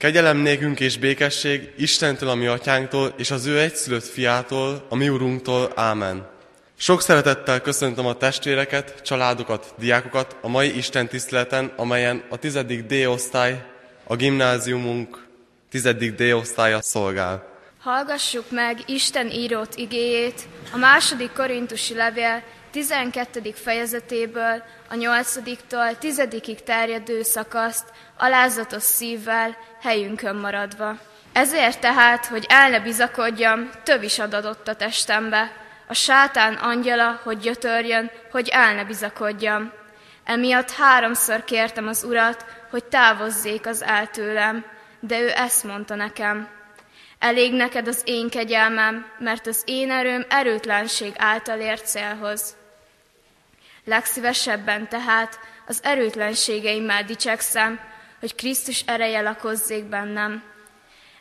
Kegyelem nékünk és békesség Istentől, a mi atyánktól, és az ő egyszülött fiától, a mi urunktól. Ámen. Sok szeretettel köszöntöm a testvéreket, családokat, diákokat a mai Isten tiszteleten, amelyen a tizedik D-osztály, a gimnáziumunk tizedik D-osztálya szolgál. Hallgassuk meg Isten írott igéjét a második korintusi levél 12. fejezetéből a 8-tól 10 terjedő szakaszt alázatos szívvel, helyünkön maradva. Ezért tehát, hogy el ne bizakodjam, több is adott a testembe, a sátán angyala, hogy gyötörjön, hogy el ne bizakodjam. Emiatt háromszor kértem az urat, hogy távozzék az eltőlem, de ő ezt mondta nekem. Elég neked az én kegyelmem, mert az én erőm erőtlenség által ért célhoz. Legszívesebben tehát az erőtlenségeimmel dicsekszem, hogy Krisztus ereje lakozzék bennem.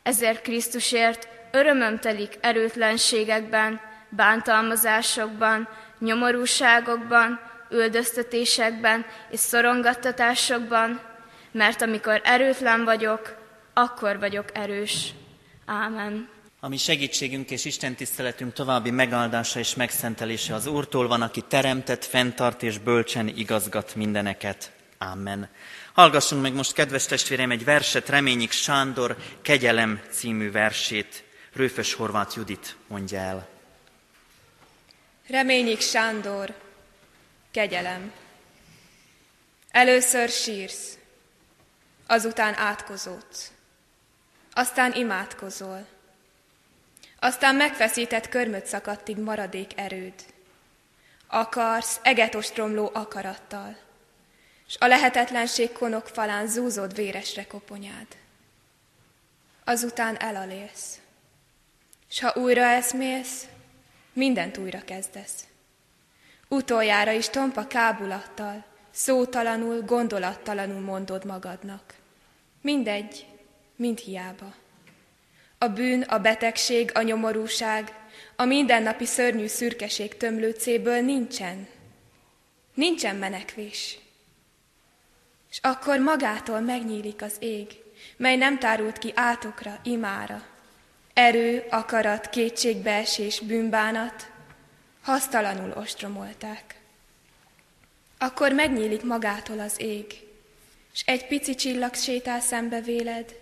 Ezért Krisztusért örömöm telik erőtlenségekben, bántalmazásokban, nyomorúságokban, üldöztetésekben és szorongattatásokban, mert amikor erőtlen vagyok, akkor vagyok erős. Ámen. Ami segítségünk és Isten tiszteletünk további megáldása és megszentelése az Úrtól van, aki teremtett, fenntart és bölcsen igazgat mindeneket. Amen. Hallgassunk meg most, kedves testvérem, egy verset Reményik Sándor Kegyelem című versét. Rőfös Horváth Judit mondja el. Reményik Sándor, kegyelem. Először sírsz, azután átkozódsz, aztán imádkozol, aztán megfeszített körmöt szakadtig maradék erőd. Akarsz eget ostromló akarattal, s a lehetetlenség konok falán zúzód véresre koponyád. Azután elalélsz, s ha újra eszmélsz, mindent újra kezdesz. Utoljára is tompa kábulattal, szótalanul, gondolattalanul mondod magadnak. Mindegy, mind hiába. A bűn, a betegség, a nyomorúság, a mindennapi szörnyű szürkeség tömlőcéből nincsen. Nincsen menekvés. És akkor magától megnyílik az ég, mely nem tárult ki átokra, imára. Erő, akarat, kétségbeesés, bűnbánat, hasztalanul ostromolták. Akkor megnyílik magától az ég, és egy pici csillag sétál szembe véled,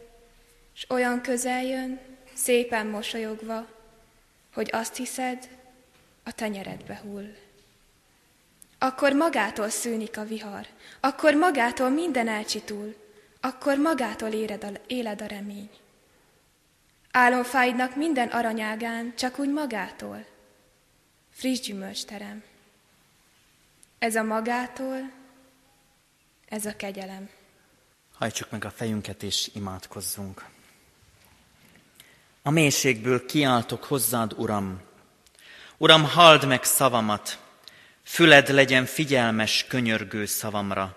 és olyan közel jön, szépen mosolyogva, hogy azt hiszed, a tenyeredbe hull. Akkor magától szűnik a vihar, akkor magától minden elcsitul, akkor magától éred a, éled a remény. Álomfáidnak minden aranyágán csak úgy magától. Friss gyümölcsterem. Ez a magától, ez a kegyelem. Hajtsuk meg a fejünket és imádkozzunk. A mélységből kiáltok hozzád, Uram. Uram, halld meg szavamat, füled legyen figyelmes, könyörgő szavamra.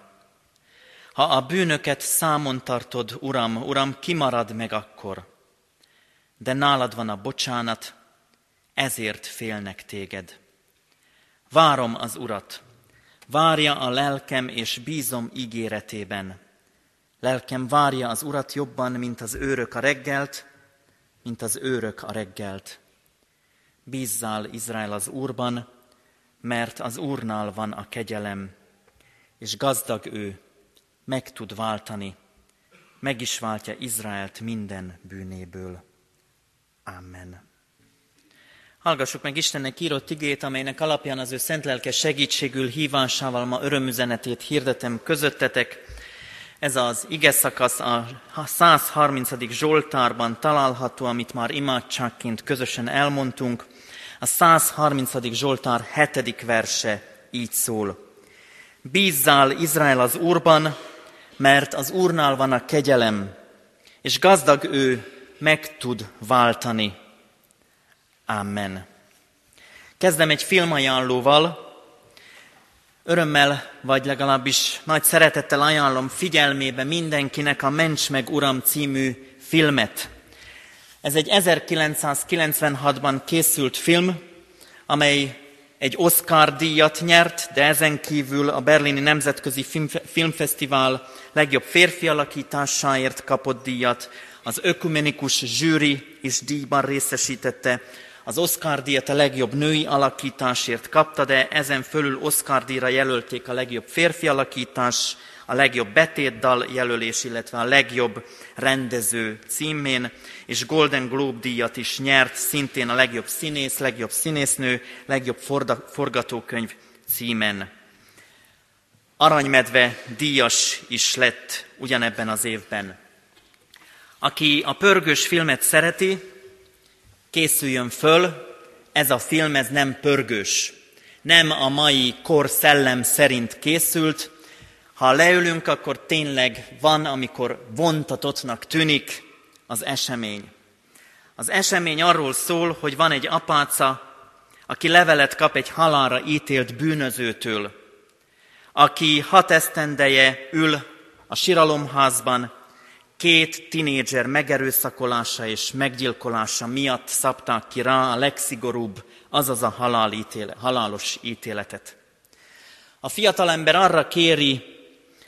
Ha a bűnöket számon tartod, Uram, Uram, kimarad meg akkor. De nálad van a bocsánat, ezért félnek téged. Várom az Urat, várja a lelkem, és bízom ígéretében. Lelkem várja az Urat jobban, mint az őrök a reggelt, mint az őrök a reggelt. Bízzál Izrael az Úrban, mert az Úrnál van a kegyelem, és gazdag ő, meg tud váltani, meg is váltja Izraelt minden bűnéből. Amen. Hallgassuk meg Istennek írott igét, amelynek alapján az ő szent lelke segítségül hívásával ma örömüzenetét hirdetem közöttetek. Ez az ige szakasz a 130. Zsoltárban található, amit már imádságként közösen elmondtunk. A 130. Zsoltár 7. verse így szól. Bízzál Izrael az Úrban, mert az Úrnál van a kegyelem, és gazdag ő meg tud váltani. Amen. Kezdem egy filmajánlóval, Örömmel, vagy legalábbis nagy szeretettel ajánlom figyelmébe mindenkinek a Ments meg Uram című filmet. Ez egy 1996-ban készült film, amely egy Oscar díjat nyert, de ezen kívül a Berlini Nemzetközi Filmfesztivál legjobb férfi alakításáért kapott díjat, az ökumenikus zsűri is díjban részesítette, az Oscar díjat a legjobb női alakításért kapta, de ezen fölül Oscar díjra jelölték a legjobb férfi alakítás, a legjobb betétdal jelölés, illetve a legjobb rendező címén, és Golden Globe díjat is nyert, szintén a legjobb színész, legjobb színésznő, legjobb forgatókönyv címen. Aranymedve díjas is lett ugyanebben az évben. Aki a pörgős filmet szereti, készüljön föl, ez a film ez nem pörgős. Nem a mai kor szellem szerint készült, ha leülünk, akkor tényleg van, amikor vontatottnak tűnik az esemény. Az esemény arról szól, hogy van egy apáca, aki levelet kap egy halálra ítélt bűnözőtől, aki hat esztendeje ül a siralomházban, két tinédzser megerőszakolása és meggyilkolása miatt szabták ki rá a legszigorúbb, azaz a halál ítéle, halálos ítéletet. A fiatalember arra kéri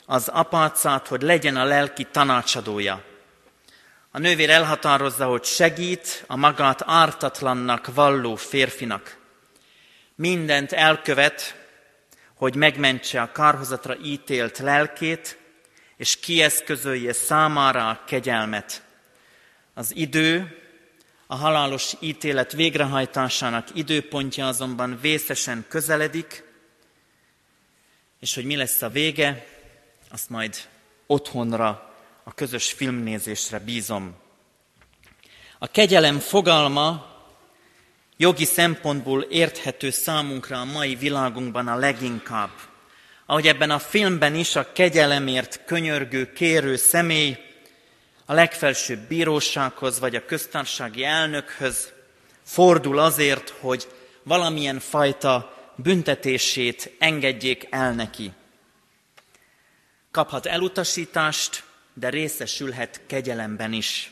az apácát, hogy legyen a lelki tanácsadója. A nővér elhatározza, hogy segít a magát ártatlannak valló férfinak. Mindent elkövet, hogy megmentse a kárhozatra ítélt lelkét, és kieszközölje számára a kegyelmet. Az idő, a halálos ítélet végrehajtásának időpontja azonban vészesen közeledik, és hogy mi lesz a vége, azt majd otthonra, a közös filmnézésre bízom. A kegyelem fogalma jogi szempontból érthető számunkra a mai világunkban a leginkább. Ahogy ebben a filmben is a kegyelemért könyörgő, kérő személy a legfelsőbb bírósághoz vagy a köztársasági elnökhöz fordul azért, hogy valamilyen fajta büntetését engedjék el neki kaphat elutasítást, de részesülhet kegyelemben is,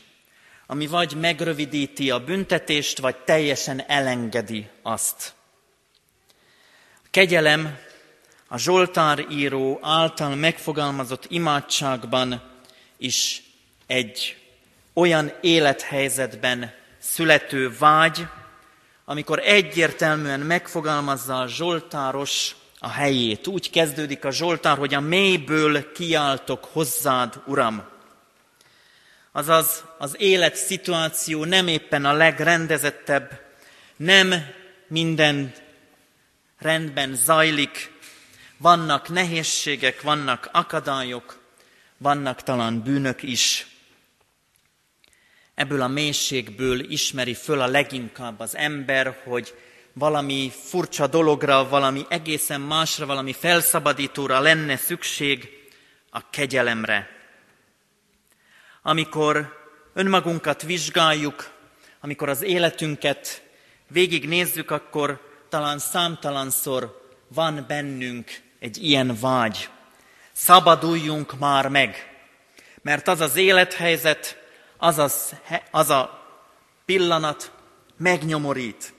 ami vagy megrövidíti a büntetést, vagy teljesen elengedi azt. A kegyelem a Zsoltár író által megfogalmazott imádságban is egy olyan élethelyzetben születő vágy, amikor egyértelműen megfogalmazza a Zsoltáros a helyét. Úgy kezdődik a Zsoltár, hogy a mélyből kiáltok hozzád, Uram. Azaz az élet szituáció nem éppen a legrendezettebb, nem minden rendben zajlik, vannak nehézségek, vannak akadályok, vannak talán bűnök is. Ebből a mélységből ismeri föl a leginkább az ember, hogy valami furcsa dologra, valami egészen másra, valami felszabadítóra lenne szükség, a kegyelemre. Amikor önmagunkat vizsgáljuk, amikor az életünket végignézzük, akkor talán számtalanszor van bennünk egy ilyen vágy. Szabaduljunk már meg, mert az az élethelyzet, az, az, az a pillanat megnyomorít.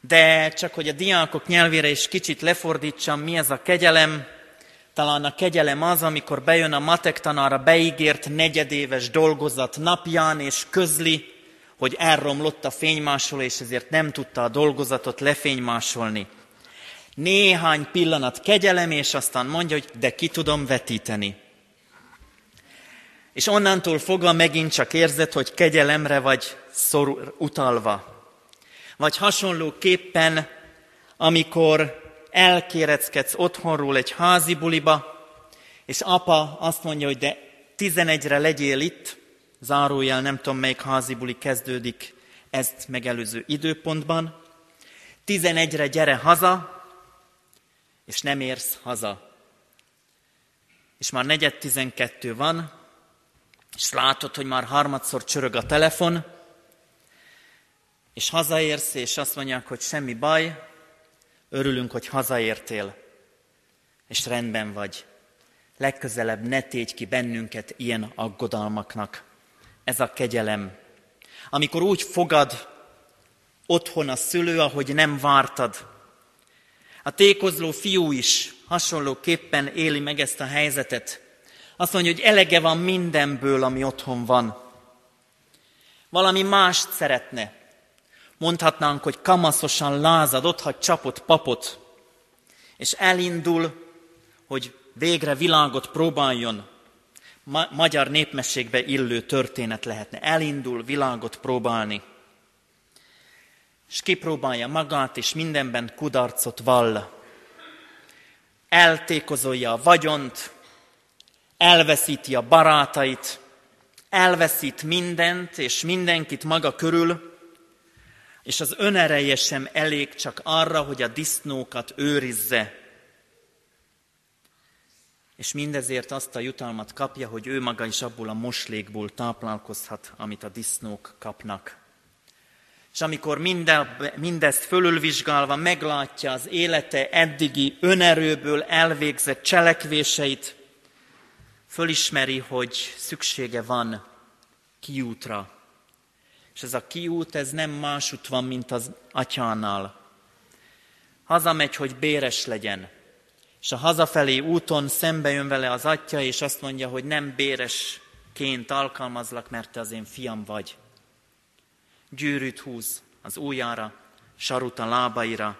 De csak hogy a diákok nyelvére is kicsit lefordítsam, mi ez a kegyelem, talán a kegyelem az, amikor bejön a matek tanára beígért negyedéves dolgozat napján, és közli, hogy elromlott a fénymásoló, és ezért nem tudta a dolgozatot lefénymásolni. Néhány pillanat kegyelem, és aztán mondja, hogy de ki tudom vetíteni. És onnantól fogva megint csak érzed, hogy kegyelemre vagy szor utalva. Vagy hasonlóképpen, amikor elkéreckedsz otthonról egy házi buliba, és apa azt mondja, hogy de 11-re legyél itt, zárójel nem tudom melyik házi buli kezdődik ezt megelőző időpontban, 11-re gyere haza, és nem érsz haza. És már negyed tizenkettő van, és látod, hogy már harmadszor csörög a telefon, és hazaérsz, és azt mondják, hogy semmi baj, örülünk, hogy hazaértél, és rendben vagy. Legközelebb ne tégy ki bennünket ilyen aggodalmaknak. Ez a kegyelem. Amikor úgy fogad otthon a szülő, ahogy nem vártad, A tékozló fiú is hasonlóképpen éli meg ezt a helyzetet. Azt mondja, hogy elege van mindenből, ami otthon van. Valami mást szeretne. Mondhatnánk, hogy kamaszosan lázad, ott hagy csapott papot, és elindul, hogy végre világot próbáljon. Ma- magyar népmességbe illő történet lehetne. Elindul világot próbálni. És kipróbálja magát, és mindenben kudarcot vall. Eltékozolja a vagyont, elveszíti a barátait, elveszít mindent és mindenkit maga körül, és az önereje sem elég csak arra, hogy a disznókat őrizze. És mindezért azt a jutalmat kapja, hogy ő maga is abból a moslékból táplálkozhat, amit a disznók kapnak. És amikor minde, mindezt fölülvizsgálva meglátja az élete eddigi önerőből elvégzett cselekvéseit, fölismeri, hogy szüksége van kiútra. És ez a kiút, ez nem másút van, mint az atyánál. Hazamegy, hogy béres legyen. És a hazafelé úton szembe jön vele az atya, és azt mondja, hogy nem béresként alkalmazlak, mert te az én fiam vagy. Gyűrűt húz az ujjára, sarut a lábaira,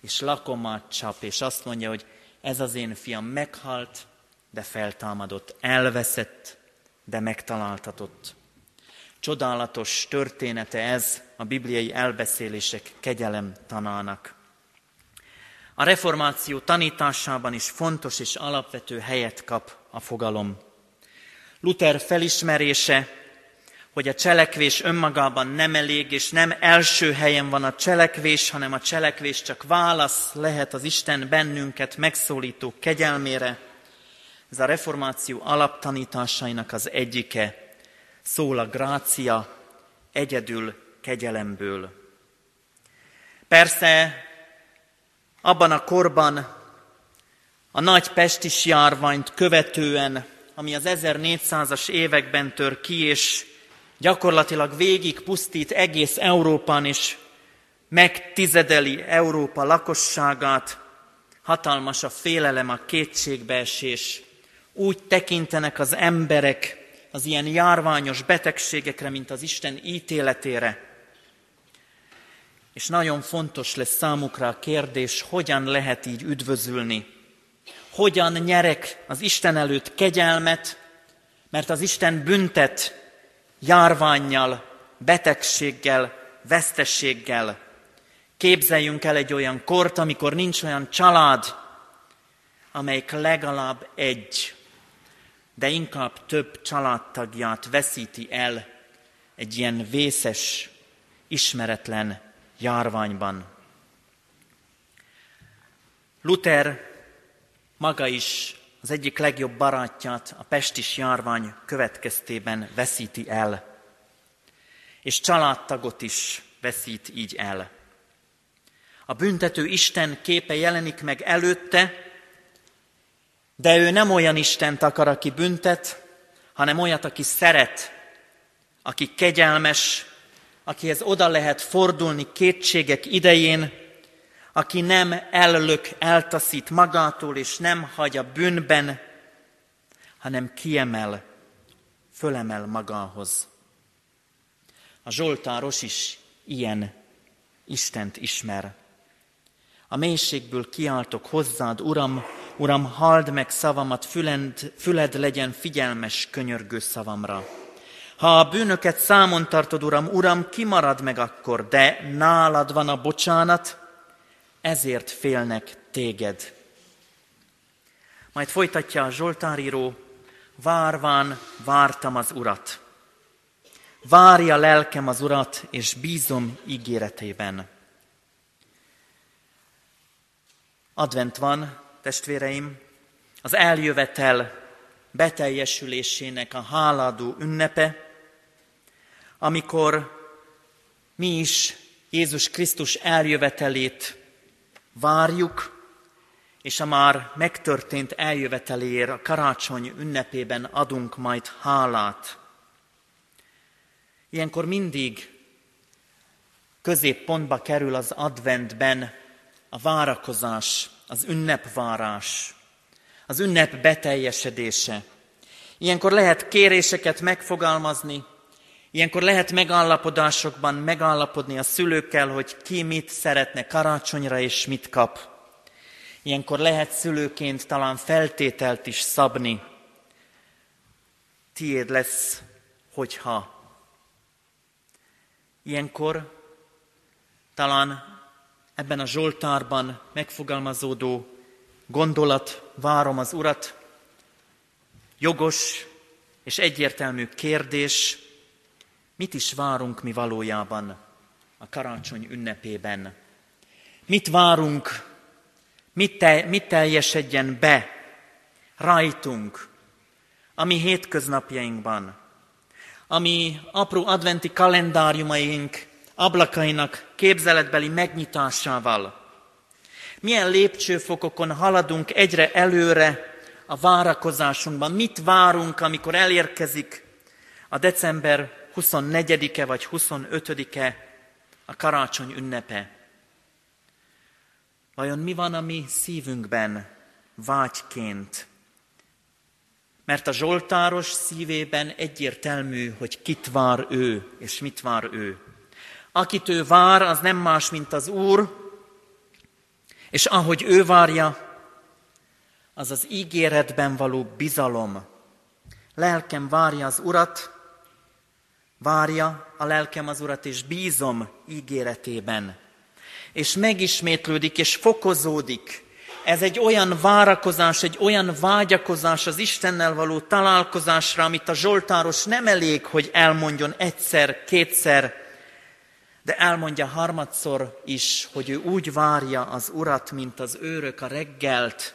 és lakomát csap, és azt mondja, hogy ez az én fiam meghalt, de feltámadott, elveszett, de megtaláltatott. Csodálatos története ez a bibliai elbeszélések kegyelem tanának. A reformáció tanításában is fontos és alapvető helyet kap a fogalom. Luther felismerése, hogy a cselekvés önmagában nem elég, és nem első helyen van a cselekvés, hanem a cselekvés csak válasz lehet az Isten bennünket megszólító kegyelmére, ez a reformáció alaptanításainak az egyike. Szól a grácia egyedül kegyelemből. Persze abban a korban a nagy pestis járványt követően, ami az 1400-as években tör ki, és gyakorlatilag végig pusztít egész Európán, és megtizedeli Európa lakosságát, hatalmas a félelem, a kétségbeesés, úgy tekintenek az emberek az ilyen járványos betegségekre, mint az Isten ítéletére. És nagyon fontos lesz számukra a kérdés, hogyan lehet így üdvözülni. Hogyan nyerek az Isten előtt kegyelmet, mert az Isten büntet járványjal, betegséggel, vesztességgel. Képzeljünk el egy olyan kort, amikor nincs olyan család, amelyik legalább egy de inkább több családtagját veszíti el egy ilyen vészes, ismeretlen járványban. Luther maga is az egyik legjobb barátját a pestis járvány következtében veszíti el, és családtagot is veszít így el. A büntető Isten képe jelenik meg előtte, de ő nem olyan Istent akar, aki büntet, hanem olyat, aki szeret, aki kegyelmes, akihez oda lehet fordulni kétségek idején, aki nem ellök, eltaszít magától, és nem hagy a bűnben, hanem kiemel, fölemel magához. A Zsoltáros is ilyen Istent ismer. A mélységből kiáltok hozzád, Uram, Uram, halld meg szavamat, füled, füled legyen figyelmes, könyörgő szavamra. Ha a bűnöket számon tartod, Uram, Uram, kimarad meg akkor, de nálad van a bocsánat, ezért félnek téged. Majd folytatja a Zsoltáríró, várván vártam az Urat. Várja lelkem az Urat, és bízom ígéretében. Advent van, testvéreim, az eljövetel beteljesülésének a háladó ünnepe, amikor mi is Jézus Krisztus eljövetelét várjuk, és a már megtörtént eljöveteléért a karácsony ünnepében adunk majd hálát. Ilyenkor mindig középpontba kerül az adventben a várakozás, az ünnepvárás, az ünnep beteljesedése. Ilyenkor lehet kéréseket megfogalmazni, ilyenkor lehet megállapodásokban megállapodni a szülőkkel, hogy ki mit szeretne karácsonyra és mit kap. Ilyenkor lehet szülőként talán feltételt is szabni. Tiéd lesz, hogyha. Ilyenkor talán ebben a Zsoltárban megfogalmazódó gondolat, várom az Urat, jogos és egyértelmű kérdés, mit is várunk mi valójában a karácsony ünnepében? Mit várunk, mit, te, mit teljesedjen be rajtunk, ami hétköznapjainkban, ami apró adventi kalendáriumaink ablakainak képzeletbeli megnyitásával. Milyen lépcsőfokokon haladunk egyre előre a várakozásunkban. Mit várunk, amikor elérkezik a december 24-e vagy 25-e a karácsony ünnepe? Vajon mi van a mi szívünkben vágyként? Mert a Zsoltáros szívében egyértelmű, hogy kit vár ő, és mit vár ő. Akit ő vár, az nem más, mint az Úr, és ahogy ő várja, az az ígéretben való bizalom. Lelkem várja az Urat, várja a lelkem az Urat, és bízom ígéretében. És megismétlődik, és fokozódik. Ez egy olyan várakozás, egy olyan vágyakozás az Istennel való találkozásra, amit a Zsoltáros nem elég, hogy elmondjon egyszer, kétszer, de elmondja harmadszor is, hogy ő úgy várja az urat, mint az őrök a reggelt,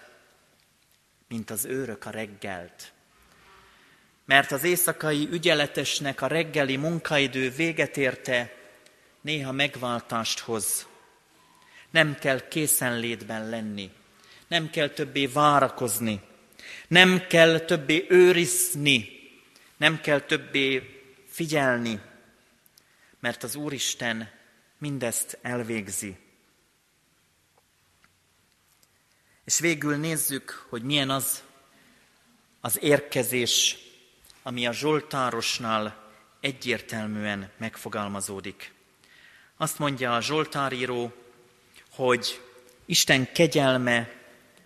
mint az őrök a reggelt. Mert az éjszakai ügyeletesnek a reggeli munkaidő véget érte, néha megváltást hoz. Nem kell készenlétben lenni, nem kell többé várakozni, nem kell többé őrizni, nem kell többé figyelni, mert az Úristen mindezt elvégzi. És végül nézzük, hogy milyen az az érkezés, ami a Zsoltárosnál egyértelműen megfogalmazódik. Azt mondja a Zsoltáríró, hogy Isten kegyelme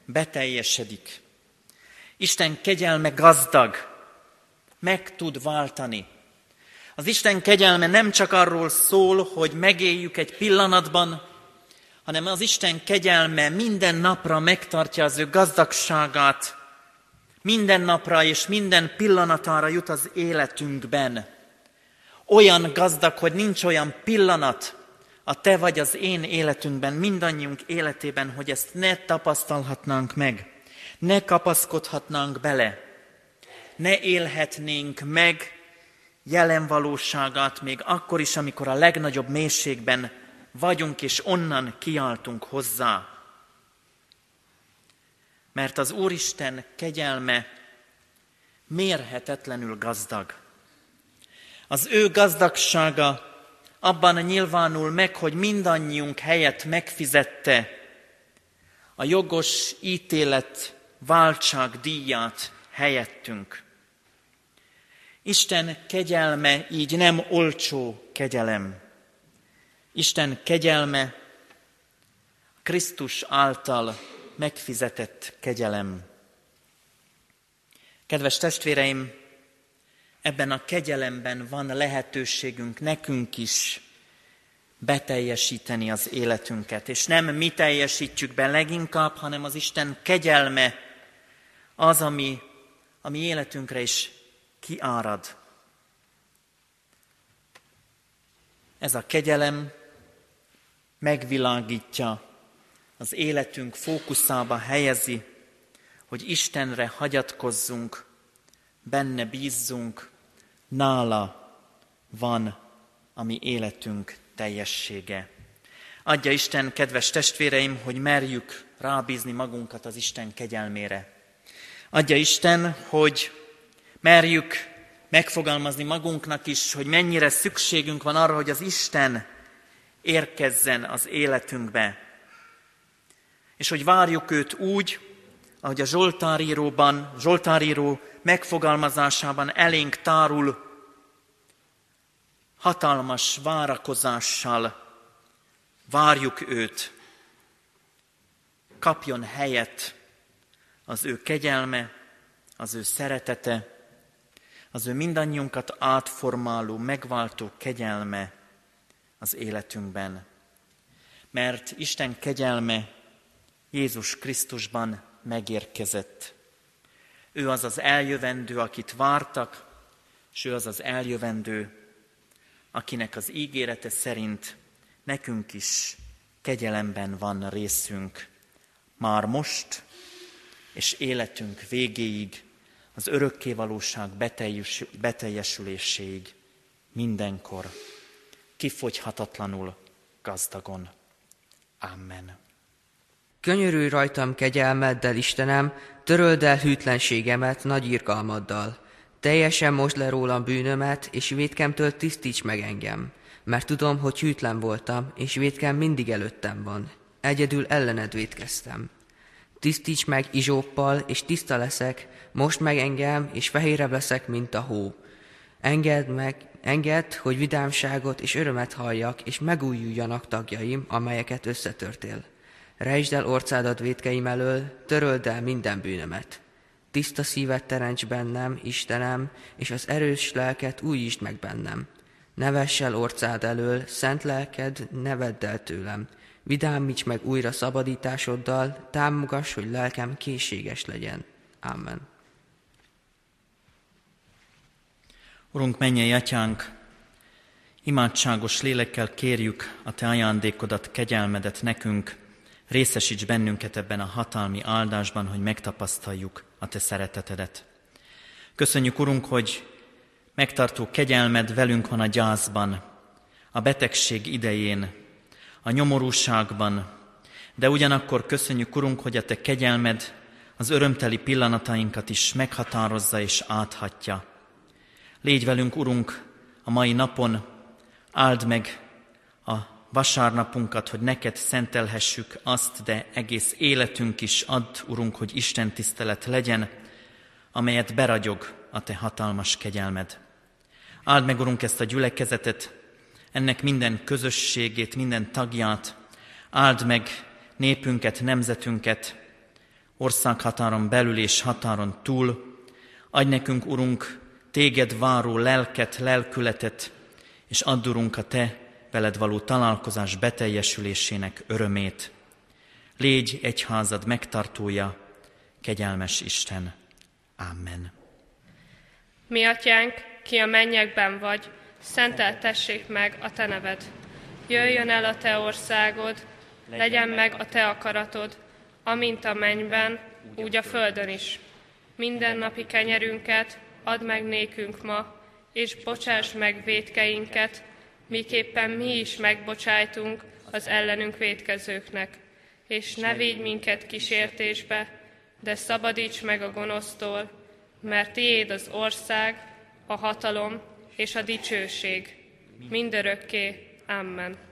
beteljesedik. Isten kegyelme gazdag, meg tud váltani az Isten kegyelme nem csak arról szól, hogy megéljük egy pillanatban, hanem az Isten kegyelme minden napra megtartja az ő gazdagságát, minden napra és minden pillanatára jut az életünkben. Olyan gazdag, hogy nincs olyan pillanat a te vagy az én életünkben, mindannyiunk életében, hogy ezt ne tapasztalhatnánk meg, ne kapaszkodhatnánk bele, ne élhetnénk meg jelen valóságát még akkor is, amikor a legnagyobb mélységben vagyunk, és onnan kiáltunk hozzá. Mert az Úristen kegyelme mérhetetlenül gazdag. Az ő gazdagsága abban nyilvánul meg, hogy mindannyiunk helyet megfizette a jogos ítélet váltság díját helyettünk. Isten kegyelme így nem olcsó kegyelem. Isten kegyelme Krisztus által megfizetett kegyelem. Kedves testvéreim, ebben a kegyelemben van lehetőségünk nekünk is beteljesíteni az életünket. És nem mi teljesítjük be leginkább, hanem az Isten kegyelme az, ami a mi életünkre is kiárad. Ez a kegyelem megvilágítja, az életünk fókuszába helyezi, hogy Istenre hagyatkozzunk, benne bízzunk, nála van a mi életünk teljessége. Adja Isten, kedves testvéreim, hogy merjük rábízni magunkat az Isten kegyelmére. Adja Isten, hogy Merjük megfogalmazni magunknak is, hogy mennyire szükségünk van arra, hogy az Isten érkezzen az életünkbe. És hogy várjuk őt úgy, ahogy a Zsoltáríróban, Zsoltáríró megfogalmazásában elénk tárul, hatalmas várakozással várjuk őt, kapjon helyet az ő kegyelme, az ő szeretete, az ő mindannyiunkat átformáló, megváltó kegyelme az életünkben. Mert Isten kegyelme Jézus Krisztusban megérkezett. Ő az az eljövendő, akit vártak, és ő az az eljövendő, akinek az ígérete szerint nekünk is kegyelemben van részünk. Már most, és életünk végéig, az örökkévalóság beteljesüléséig, mindenkor, kifogyhatatlanul gazdagon. Amen. Könyörülj rajtam kegyelmeddel, Istenem, töröld el hűtlenségemet nagy irgalmaddal. Teljesen most le rólam bűnömet, és vétkemtől tisztíts meg engem. Mert tudom, hogy hűtlen voltam, és vétkem mindig előttem van. Egyedül ellened vétkeztem. Tisztíts meg izsóppal, és tiszta leszek, most meg engem, és fehérebb leszek, mint a hó. Engedd meg, engedd, hogy vidámságot és örömet halljak, és megújuljanak tagjaim, amelyeket összetörtél. Rejtsd el orcádat vétkeim elől, töröld el minden bűnömet. Tiszta szívet teremts bennem, Istenem, és az erős lelket újítsd meg bennem. Ne vess el orcád elől, szent lelked, ne vedd el tőlem. Vidámíts meg újra szabadításoddal, támogass, hogy lelkem készséges legyen. Amen. Urunk, mennyei atyánk, imádságos lélekkel kérjük a Te ajándékodat, kegyelmedet nekünk, részesíts bennünket ebben a hatalmi áldásban, hogy megtapasztaljuk a Te szeretetedet. Köszönjük, Urunk, hogy megtartó kegyelmed velünk van a gyászban, a betegség idején, a nyomorúságban, de ugyanakkor köszönjük, Urunk, hogy a Te kegyelmed az örömteli pillanatainkat is meghatározza és áthatja. Légy velünk, Urunk, a mai napon, áld meg vasárnapunkat, hogy neked szentelhessük azt, de egész életünk is add, Urunk, hogy Isten tisztelet legyen, amelyet beragyog a Te hatalmas kegyelmed. Áld meg, Urunk, ezt a gyülekezetet, ennek minden közösségét, minden tagját, áld meg népünket, nemzetünket, országhatáron belül és határon túl, adj nekünk, Urunk, téged váró lelket, lelkületet, és add, Urunk, a Te veled való találkozás beteljesülésének örömét. Légy egyházad megtartója, kegyelmes Isten. Amen. Mi atyánk, ki a mennyekben vagy, szenteltessék meg a te neved. Jöjjön el a te országod, legyen meg a te akaratod, amint a mennyben, úgy a földön is. Minden napi kenyerünket add meg nékünk ma, és bocsáss meg védkeinket, miképpen mi is megbocsájtunk az ellenünk védkezőknek. És ne védj minket kísértésbe, de szabadíts meg a gonosztól, mert tiéd az ország, a hatalom és a dicsőség mindörökké. Amen.